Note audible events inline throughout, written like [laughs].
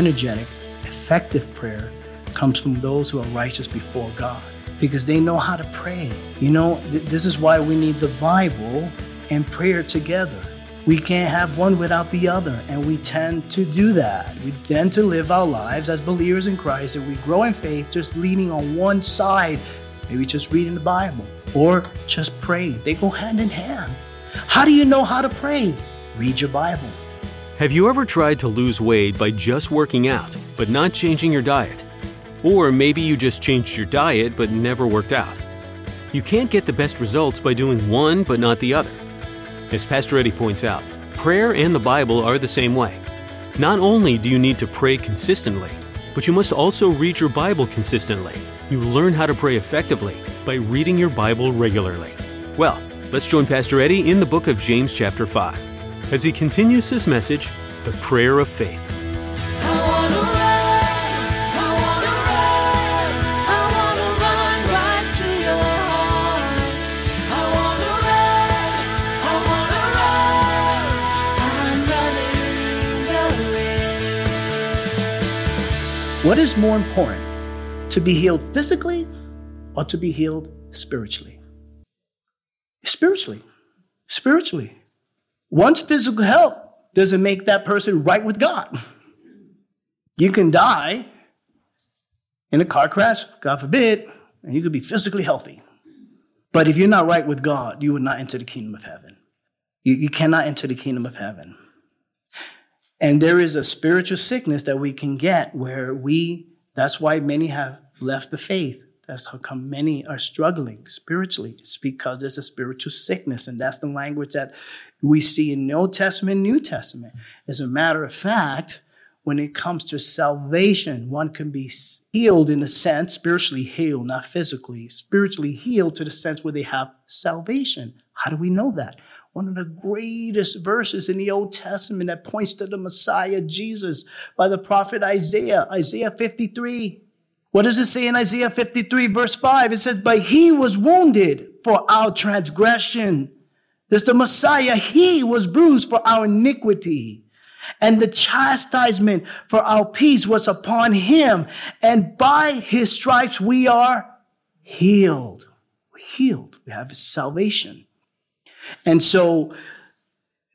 Energetic, effective prayer comes from those who are righteous before God because they know how to pray. You know, th- this is why we need the Bible and prayer together. We can't have one without the other, and we tend to do that. We tend to live our lives as believers in Christ, and we grow in faith just leaning on one side, maybe just reading the Bible or just praying. They go hand in hand. How do you know how to pray? Read your Bible. Have you ever tried to lose weight by just working out, but not changing your diet? Or maybe you just changed your diet but never worked out. You can't get the best results by doing one but not the other. As Pastor Eddie points out, prayer and the Bible are the same way. Not only do you need to pray consistently, but you must also read your Bible consistently. You learn how to pray effectively by reading your Bible regularly. Well, let's join Pastor Eddie in the book of James, chapter 5 as he continues his message, The Prayer of Faith. What is more important, to be healed physically or to be healed spiritually? Spiritually. Spiritually. Once physical health doesn't make that person right with God. You can die in a car crash, God forbid, and you could be physically healthy. But if you're not right with God, you will not enter the kingdom of heaven. You, you cannot enter the kingdom of heaven. And there is a spiritual sickness that we can get where we, that's why many have left the faith. That's how come many are struggling spiritually. It's because there's a spiritual sickness. And that's the language that we see in Old Testament, New Testament. As a matter of fact, when it comes to salvation, one can be healed in a sense, spiritually healed, not physically, spiritually healed to the sense where they have salvation. How do we know that? One of the greatest verses in the Old Testament that points to the Messiah, Jesus, by the prophet Isaiah, Isaiah 53. What does it say in Isaiah 53, verse 5? It says, But he was wounded for our transgression this the Messiah. He was bruised for our iniquity. And the chastisement for our peace was upon him. And by his stripes we are healed. We're healed. We have salvation. And so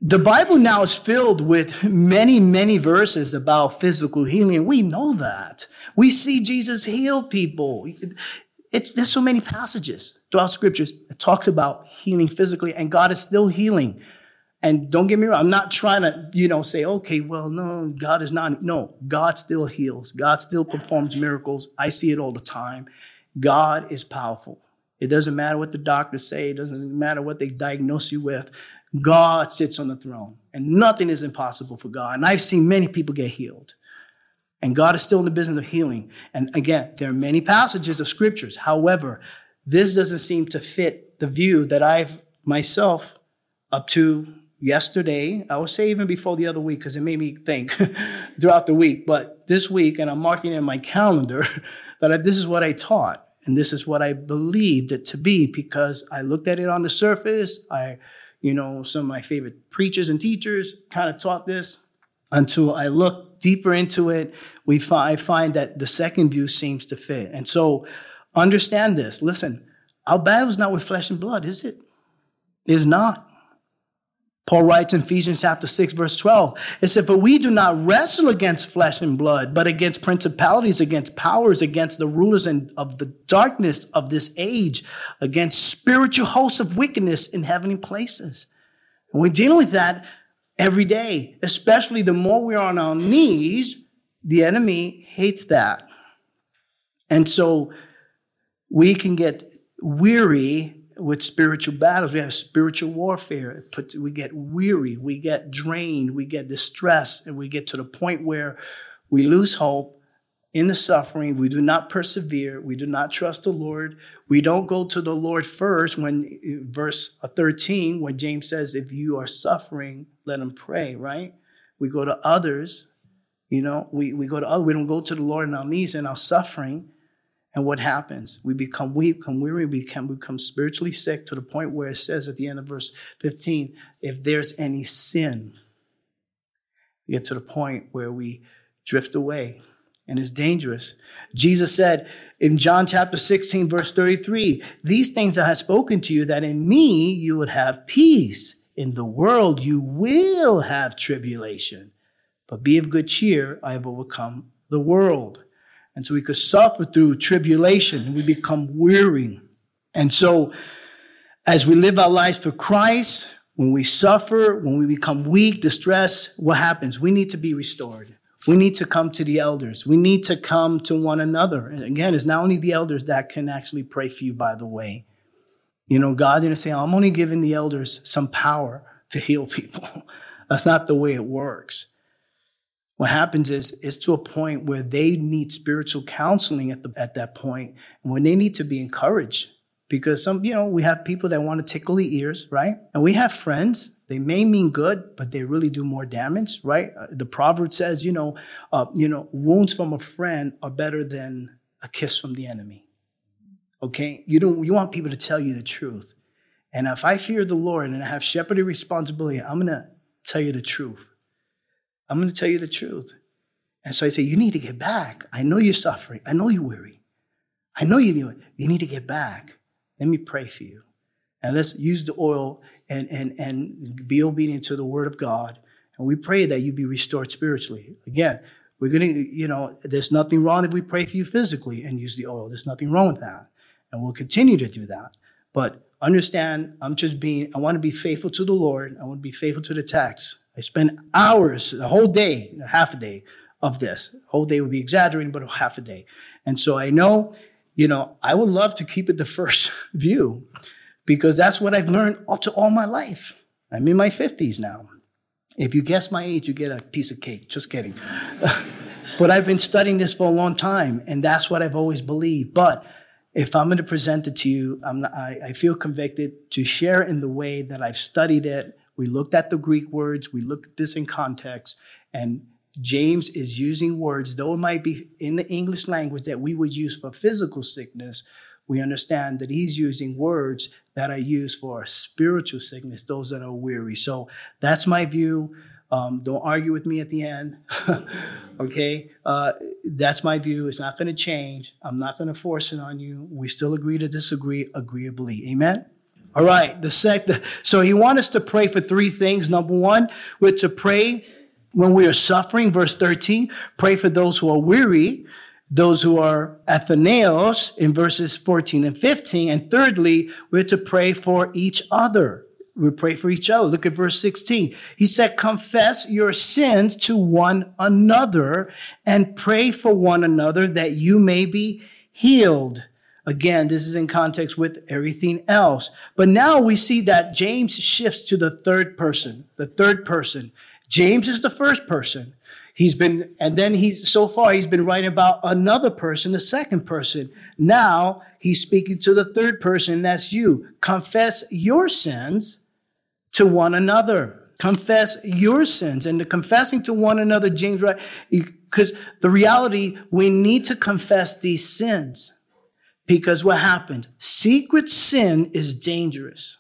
the Bible now is filled with many, many verses about physical healing. We know that. We see Jesus heal people. It's, there's so many passages throughout scriptures it talks about healing physically, and God is still healing. And don't get me wrong, I'm not trying to, you know, say, okay, well, no, God is not. No, God still heals. God still performs miracles. I see it all the time. God is powerful. It doesn't matter what the doctors say, it doesn't matter what they diagnose you with. God sits on the throne, and nothing is impossible for God. And I've seen many people get healed. And God is still in the business of healing. And again, there are many passages of scriptures. However, this doesn't seem to fit the view that I've myself up to yesterday. I would say even before the other week, because it made me think [laughs] throughout the week. But this week, and I'm marking in my calendar [laughs] that this is what I taught. And this is what I believed it to be because I looked at it on the surface. I, you know, some of my favorite preachers and teachers kind of taught this until I looked deeper into it. We find, I find that the second view seems to fit. And so understand this. Listen, our battle is not with flesh and blood, is it? It is not. Paul writes in Ephesians chapter 6, verse 12, it said, But we do not wrestle against flesh and blood, but against principalities, against powers, against the rulers and of the darkness of this age, against spiritual hosts of wickedness in heavenly places. And we're dealing with that every day, especially the more we're on our knees, the enemy hates that. And so we can get weary with spiritual battles. We have spiritual warfare. we get weary, we get drained, we get distressed, and we get to the point where we lose hope in the suffering. We do not persevere. We do not trust the Lord. We don't go to the Lord first when, verse 13, when James says, if you are suffering, let him pray, right? We go to others. You know, we, we go to others. We don't go to the Lord in our knees and our suffering. And what happens? We become weak, become weary, we become, become spiritually sick to the point where it says at the end of verse 15, if there's any sin, we get to the point where we drift away and it's dangerous. Jesus said in John chapter 16, verse 33, These things I have spoken to you, that in me you would have peace. In the world you will have tribulation. But be of good cheer, I have overcome the world. And so we could suffer through tribulation we become weary. And so as we live our lives for Christ, when we suffer, when we become weak, distressed, what happens? We need to be restored. We need to come to the elders. We need to come to one another. And again, it's not only the elders that can actually pray for you, by the way. You know, God didn't say, I'm only giving the elders some power to heal people. [laughs] That's not the way it works. What happens is it's to a point where they need spiritual counseling at the at that point, when they need to be encouraged. Because some, you know, we have people that want to tickle the ears, right? And we have friends. They may mean good, but they really do more damage, right? Uh, the proverb says, you know, uh, you know, wounds from a friend are better than a kiss from the enemy. Okay, you don't. You want people to tell you the truth. And if I fear the Lord and I have shepherding responsibility, I'm gonna tell you the truth. I'm going to tell you the truth. And so I say, you need to get back. I know you're suffering. I know you're weary. I know you need, you need to get back. Let me pray for you. And let's use the oil and, and, and be obedient to the word of God. And we pray that you be restored spiritually. Again, we're going to, you know, there's nothing wrong if we pray for you physically and use the oil. There's nothing wrong with that. And we'll continue to do that. But understand, I'm just being, I want to be faithful to the Lord. I want to be faithful to the text. I spend hours, a whole day, half a day of this. A whole day would be exaggerating, but half a day. And so I know, you know, I would love to keep it the [laughs] first view because that's what I've learned up to all my life. I'm in my 50s now. If you guess my age, you get a piece of cake. Just kidding. [laughs] but I've been studying this for a long time, and that's what I've always believed. But if I'm going to present it to you, not, I, I feel convicted to share in the way that I've studied it we looked at the Greek words, we looked at this in context, and James is using words, though it might be in the English language that we would use for physical sickness, we understand that he's using words that are used for spiritual sickness, those that are weary. So that's my view. Um, don't argue with me at the end. [laughs] okay? Uh, that's my view. It's not going to change. I'm not going to force it on you. We still agree to disagree agreeably. Amen? All right, the second. So he wants us to pray for three things. Number one, we're to pray when we are suffering. Verse 13, pray for those who are weary, those who are atheneos in verses 14 and 15. And thirdly, we're to pray for each other. We pray for each other. Look at verse 16. He said, confess your sins to one another and pray for one another that you may be healed. Again, this is in context with everything else. But now we see that James shifts to the third person, the third person. James is the first person. He's been, and then he's, so far, he's been writing about another person, the second person. Now he's speaking to the third person, that's you. Confess your sins to one another. Confess your sins. And the confessing to one another, James, right? Because the reality, we need to confess these sins. Because what happened? Secret sin is dangerous.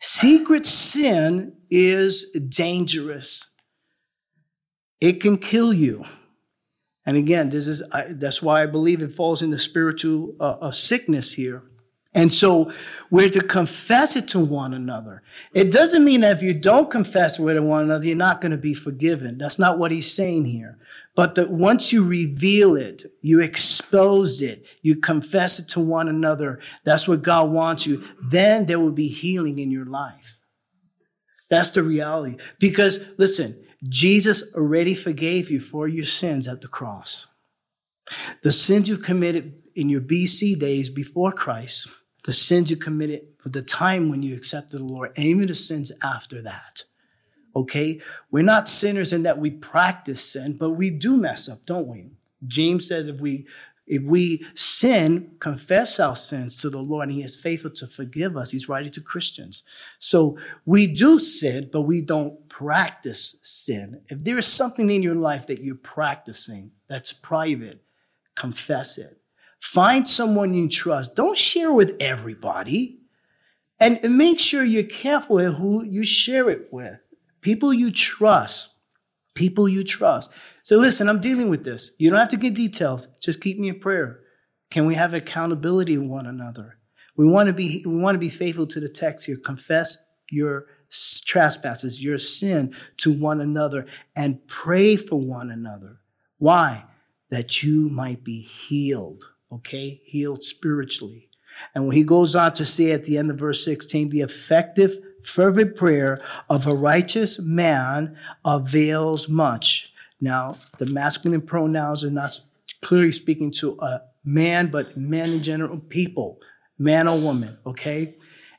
Secret sin is dangerous. It can kill you. And again, this is I, that's why I believe it falls into spiritual uh, uh, sickness here. And so we're to confess it to one another. It doesn't mean that if you don't confess it with one another, you're not going to be forgiven. That's not what he's saying here. But that once you reveal it, you expose it, you confess it to one another, that's what God wants you, then there will be healing in your life. That's the reality. Because listen, Jesus already forgave you for your sins at the cross. The sins you committed in your BC days before Christ, the sins you committed for the time when you accepted the Lord, and even the sins after that Okay? We're not sinners in that we practice sin, but we do mess up, don't we? James says if we if we sin, confess our sins to the Lord, and He is faithful to forgive us. He's writing to Christians. So we do sin, but we don't practice sin. If there is something in your life that you're practicing that's private, confess it. Find someone you trust. Don't share with everybody. And make sure you're careful with who you share it with. People you trust. People you trust. So listen, I'm dealing with this. You don't have to get details. Just keep me in prayer. Can we have accountability with one another? We want to be we want to be faithful to the text here. Confess your trespasses, your sin to one another and pray for one another. Why? That you might be healed, okay? Healed spiritually. And when he goes on to say at the end of verse 16, the effective, fervent prayer of a righteous man avails much. Now, the masculine pronouns are not clearly speaking to a man, but men in general, people, man or woman, okay?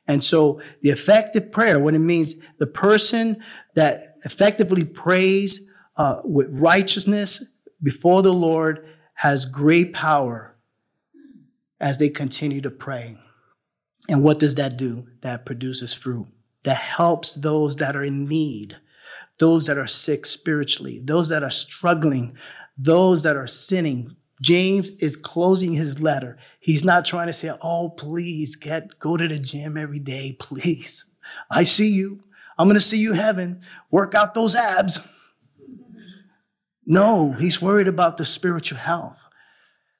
And so the effective prayer, what it means, the person that effectively prays uh, with righteousness before the Lord has great power as they continue to pray. And what does that do? That produces fruit. That helps those that are in need, those that are sick spiritually, those that are struggling, those that are sinning, James is closing his letter. He's not trying to say, "Oh, please get go to the gym every day, please. I see you. I'm going to see you heaven. Work out those abs." No, he's worried about the spiritual health.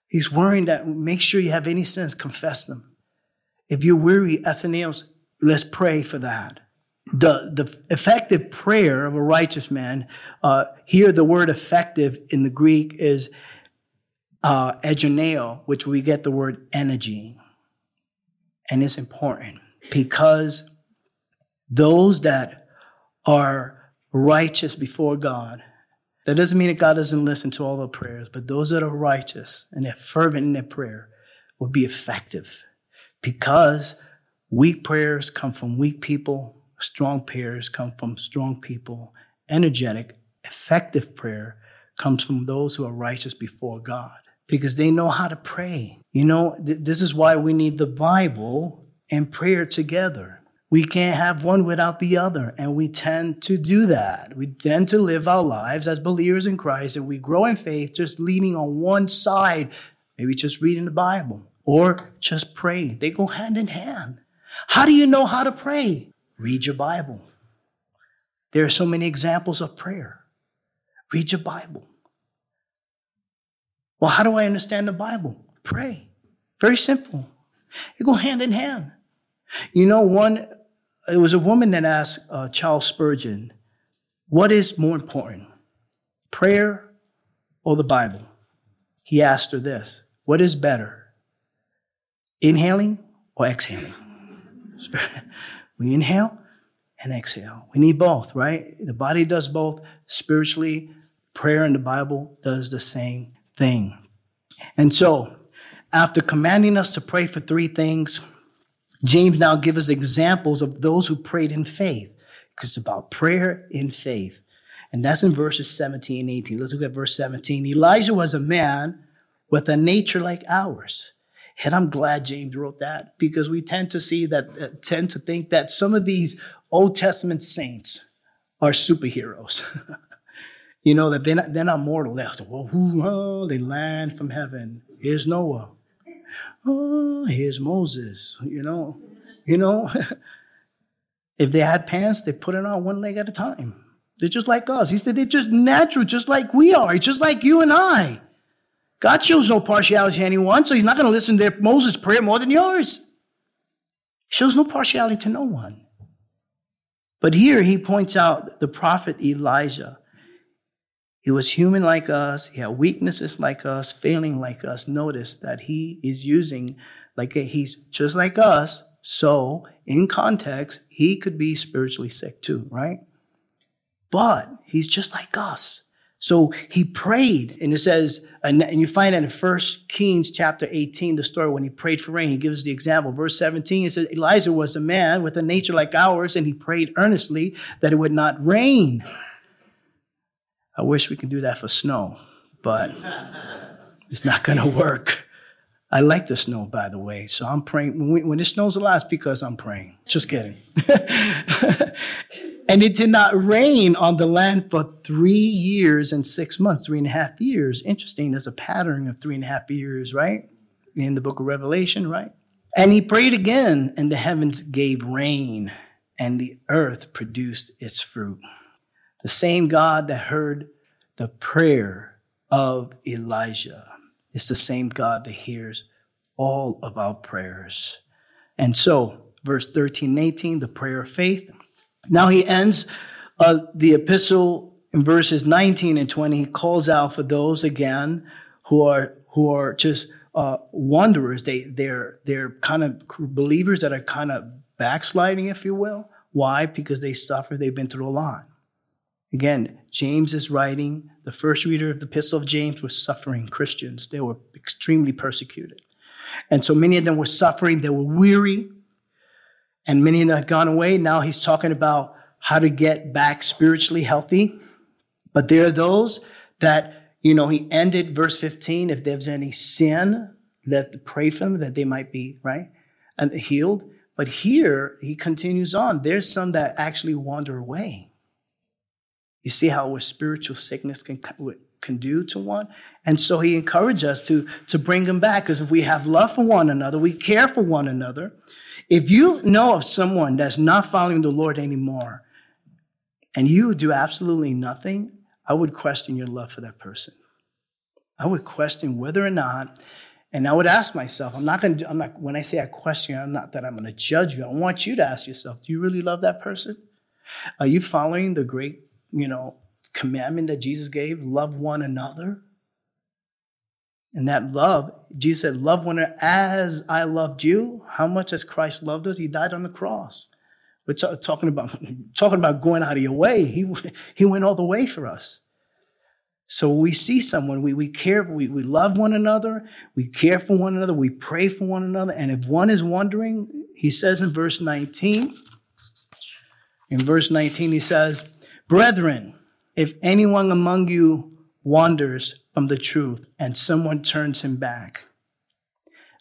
He's worrying that make sure you have any sins, confess them. If you're weary, Athenaeus, let's pray for that. The, the effective prayer of a righteous man, uh, here the word effective in the Greek is uh, energeo, which we get the word energy. And it's important because those that are righteous before God, that doesn't mean that God doesn't listen to all the prayers, but those that are righteous and they're fervent in their prayer will be effective because weak prayers come from weak people, strong prayers come from strong people, energetic, effective prayer comes from those who are righteous before God because they know how to pray. You know, th- this is why we need the Bible and prayer together. We can't have one without the other. And we tend to do that. We tend to live our lives as believers in Christ and we grow in faith just leaning on one side, maybe just reading the Bible or just praying. They go hand in hand. How do you know how to pray? Read your Bible. There are so many examples of prayer. Read your Bible. Well, how do I understand the Bible? Pray. Very simple. They go hand in hand. You know, one, it was a woman that asked uh, Charles Spurgeon, what is more important, prayer or the Bible? He asked her this What is better, inhaling or exhaling? [laughs] we inhale and exhale. We need both, right? The body does both. Spiritually, prayer and the Bible does the same thing. And so, after commanding us to pray for three things, James now gives us examples of those who prayed in faith, because it's about prayer in faith. And that's in verses 17 and 18. Let's look at verse 17. Elijah was a man with a nature like ours. And I'm glad James wrote that because we tend to see that, uh, tend to think that some of these Old Testament saints are superheroes. [laughs] You know that they're not, they're not mortal. They're like, well, oh, they land from heaven. Here's Noah. Oh, here's Moses. You know, you know. [laughs] if they had pants, they put it on one leg at a time. They're just like us. He said they're just natural, just like we are. Just like you and I. God shows no partiality to anyone, so he's not going to listen to Moses' prayer more than yours. He shows no partiality to no one. But here he points out the prophet Elijah. He was human like us. He had weaknesses like us, failing like us. Notice that he is using, like he's just like us. So, in context, he could be spiritually sick too, right? But he's just like us. So he prayed, and it says, and you find that in First Kings chapter 18, the story when he prayed for rain, he gives the example. Verse 17, it says, Elijah was a man with a nature like ours, and he prayed earnestly that it would not rain. I wish we could do that for snow, but it's not going to work. I like the snow, by the way. So I'm praying. When, we, when it snows a lot, it's because I'm praying. Just kidding. [laughs] and it did not rain on the land for three years and six months, three and a half years. Interesting. There's a pattern of three and a half years, right? In the book of Revelation, right? And he prayed again, and the heavens gave rain, and the earth produced its fruit. The same God that heard the prayer of Elijah it's the same God that hears all of our prayers. And so, verse 13 and 18, the prayer of faith. Now he ends uh, the epistle in verses 19 and 20. He calls out for those again who are who are just uh, wanderers. They they're they're kind of believers that are kind of backsliding, if you will. Why? Because they suffer. They've been through a lot. Again, James is writing, the first reader of the Epistle of James was suffering Christians. They were extremely persecuted. And so many of them were suffering, they were weary, and many of them had gone away. Now he's talking about how to get back spiritually healthy. But there are those that, you know, he ended verse 15 if there's any sin, let pray for them that they might be, right? And healed. But here he continues on. There's some that actually wander away. You see how what spiritual sickness can, can do to one? And so he encouraged us to, to bring them back because if we have love for one another, we care for one another. If you know of someone that's not following the Lord anymore and you do absolutely nothing, I would question your love for that person. I would question whether or not, and I would ask myself, I'm not going to, I'm not, when I say I question, I'm not that I'm going to judge you. I want you to ask yourself, do you really love that person? Are you following the great you know, commandment that Jesus gave love one another. And that love, Jesus said, love one another as I loved you. How much has Christ loved us? He died on the cross. We're t- talking about [laughs] talking about going out of your way. He, [laughs] he went all the way for us. So we see someone, we, we care, we, we love one another, we care for one another, we pray for one another. And if one is wondering, he says in verse 19, in verse 19, he says, Brethren, if anyone among you wanders from the truth and someone turns him back,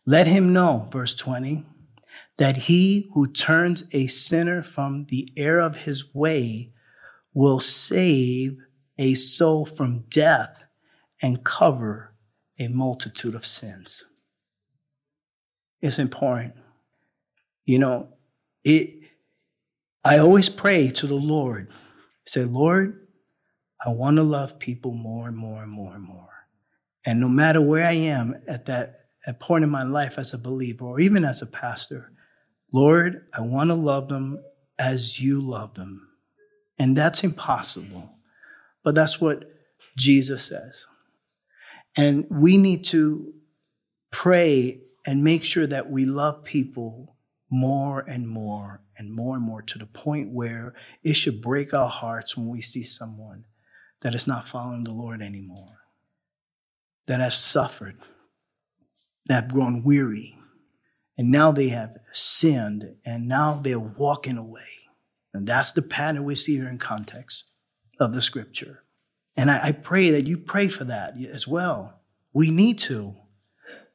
let him know, verse 20, that he who turns a sinner from the error of his way will save a soul from death and cover a multitude of sins. It's important. You know, it I always pray to the Lord Say, Lord, I want to love people more and more and more and more. And no matter where I am at that at point in my life as a believer or even as a pastor, Lord, I want to love them as you love them. And that's impossible. But that's what Jesus says. And we need to pray and make sure that we love people more and more and more and more to the point where it should break our hearts when we see someone that is not following the Lord anymore, that has suffered, that have grown weary, and now they have sinned, and now they're walking away. And that's the pattern we see here in context of the scripture. And I, I pray that you pray for that as well. We need to.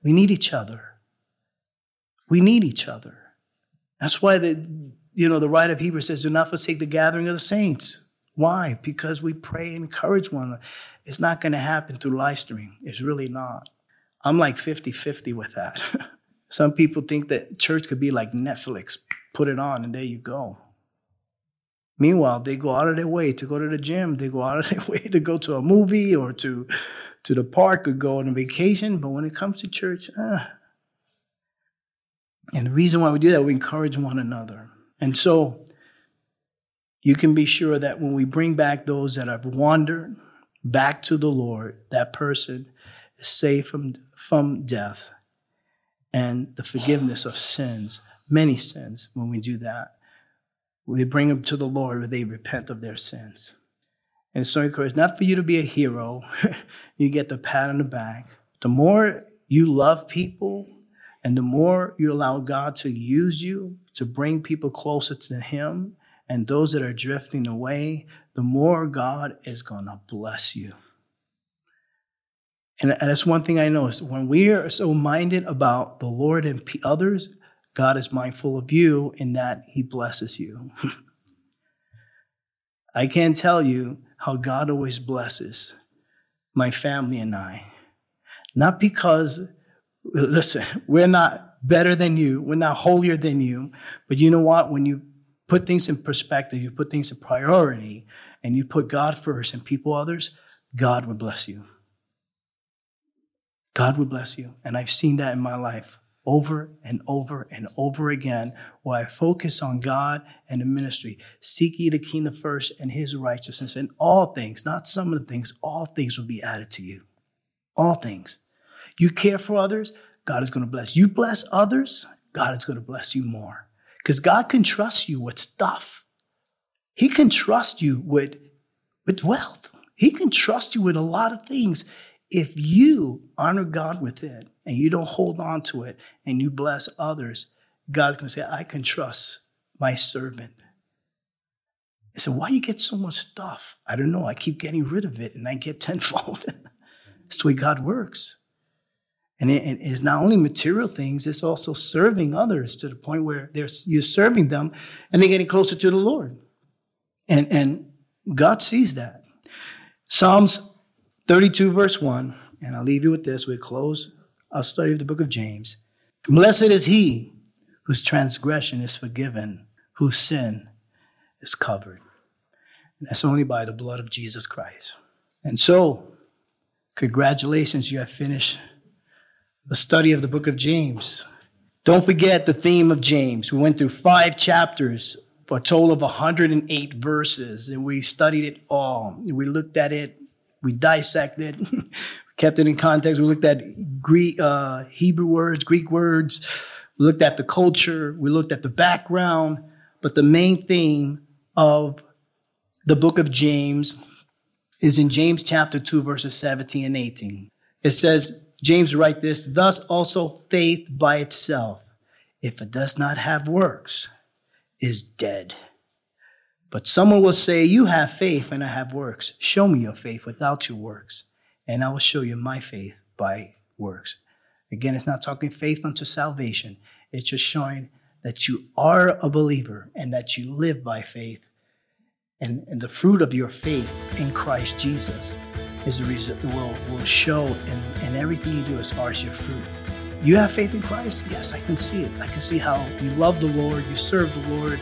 We need each other. We need each other. That's why the you know the writer of Hebrews says, "Do not forsake the gathering of the saints." Why? Because we pray and encourage one another. It's not going to happen through live stream. It's really not. I'm like 50-50 with that. [laughs] Some people think that church could be like Netflix. Put it on and there you go. Meanwhile, they go out of their way to go to the gym. They go out of [laughs] their way to go to a movie or to, to the park or go on a vacation. But when it comes to church, ah, and the reason why we do that, we encourage one another. And so you can be sure that when we bring back those that have wandered back to the Lord, that person is saved from, from death and the forgiveness of sins, many sins, when we do that. We bring them to the Lord where they repent of their sins. And so encouraging, not for you to be a hero, [laughs] you get the pat on the back. The more you love people and the more you allow God to use you to bring people closer to Him and those that are drifting away, the more God is going to bless you. And that's one thing I know is when we are so minded about the Lord and others, God is mindful of you in that He blesses you. [laughs] I can't tell you how God always blesses my family and I. Not because, listen, we're not better than you, we're not holier than you, but you know what? When you put things in perspective, you put things in priority, and you put God first and people others, God will bless you. God will bless you. And I've seen that in my life over and over and over again, where I focus on God and the ministry. Seek ye the kingdom first and his righteousness, and all things, not some of the things, all things will be added to you. All things. You care for others, God is going to bless. You bless others, God is going to bless you more. Because God can trust you with stuff. He can trust you with, with wealth. He can trust you with a lot of things if you honor God with it and you don't hold on to it and you bless others, God's going to say, I can trust my servant. I said, why you get so much stuff? I don't know. I keep getting rid of it and I get [laughs] tenfold. That's the way God works. And it, it's not only material things, it's also serving others to the point where they're, you're serving them and they're getting closer to the Lord. And, and God sees that. Psalms 32, verse 1, and I'll leave you with this. We close our study of the book of James. Blessed is he whose transgression is forgiven, whose sin is covered. And that's only by the blood of Jesus Christ. And so, congratulations, you have finished the study of the book of James. Don't forget the theme of James. We went through five chapters for a total of 108 verses, and we studied it all. We looked at it we dissected, [laughs] kept it in context. We looked at Greek, uh, Hebrew words, Greek words. We looked at the culture. We looked at the background. But the main theme of the book of James is in James chapter 2, verses 17 and 18. It says, James write this, thus also faith by itself, if it does not have works, is dead. But someone will say, You have faith and I have works. Show me your faith without your works, and I will show you my faith by works. Again, it's not talking faith unto salvation, it's just showing that you are a believer and that you live by faith. And, and the fruit of your faith in Christ Jesus is the reason will, will show in, in everything you do as far as your fruit. You have faith in Christ? Yes, I can see it. I can see how you love the Lord, you serve the Lord,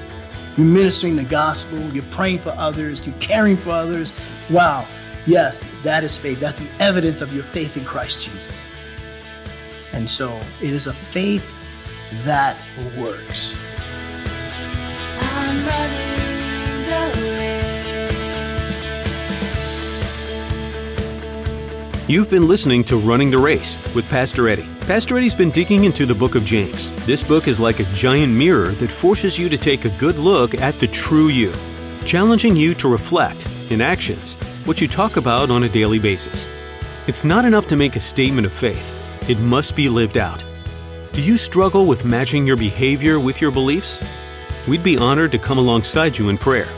you're ministering the gospel, you're praying for others, you're caring for others. Wow. Yes, that is faith. That's the evidence of your faith in Christ Jesus. And so it is a faith that works. You've been listening to Running the Race with Pastor Eddie. Pastor Eddie's been digging into the book of James. This book is like a giant mirror that forces you to take a good look at the true you, challenging you to reflect, in actions, what you talk about on a daily basis. It's not enough to make a statement of faith, it must be lived out. Do you struggle with matching your behavior with your beliefs? We'd be honored to come alongside you in prayer.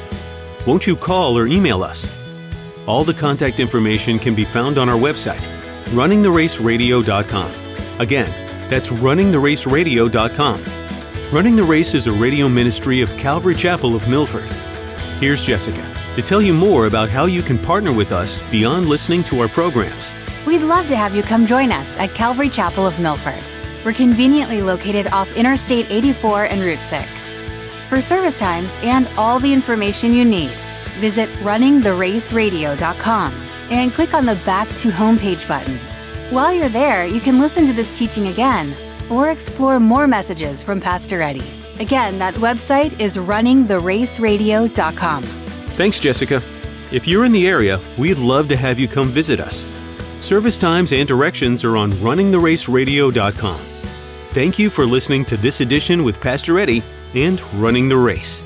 Won't you call or email us? All the contact information can be found on our website, runningtheraceradio.com. Again, that's runningtheraceradio.com. Running the Race is a radio ministry of Calvary Chapel of Milford. Here's Jessica to tell you more about how you can partner with us beyond listening to our programs. We'd love to have you come join us at Calvary Chapel of Milford. We're conveniently located off Interstate 84 and Route 6. For service times and all the information you need, visit runningtheraceradio.com and click on the Back to Homepage button. While you're there, you can listen to this teaching again or explore more messages from Pastor Eddie. Again, that website is runningtheraceradio.com. Thanks, Jessica. If you're in the area, we'd love to have you come visit us. Service times and directions are on runningtheraceradio.com. Thank you for listening to this edition with Pastor Eddie and Running the Race.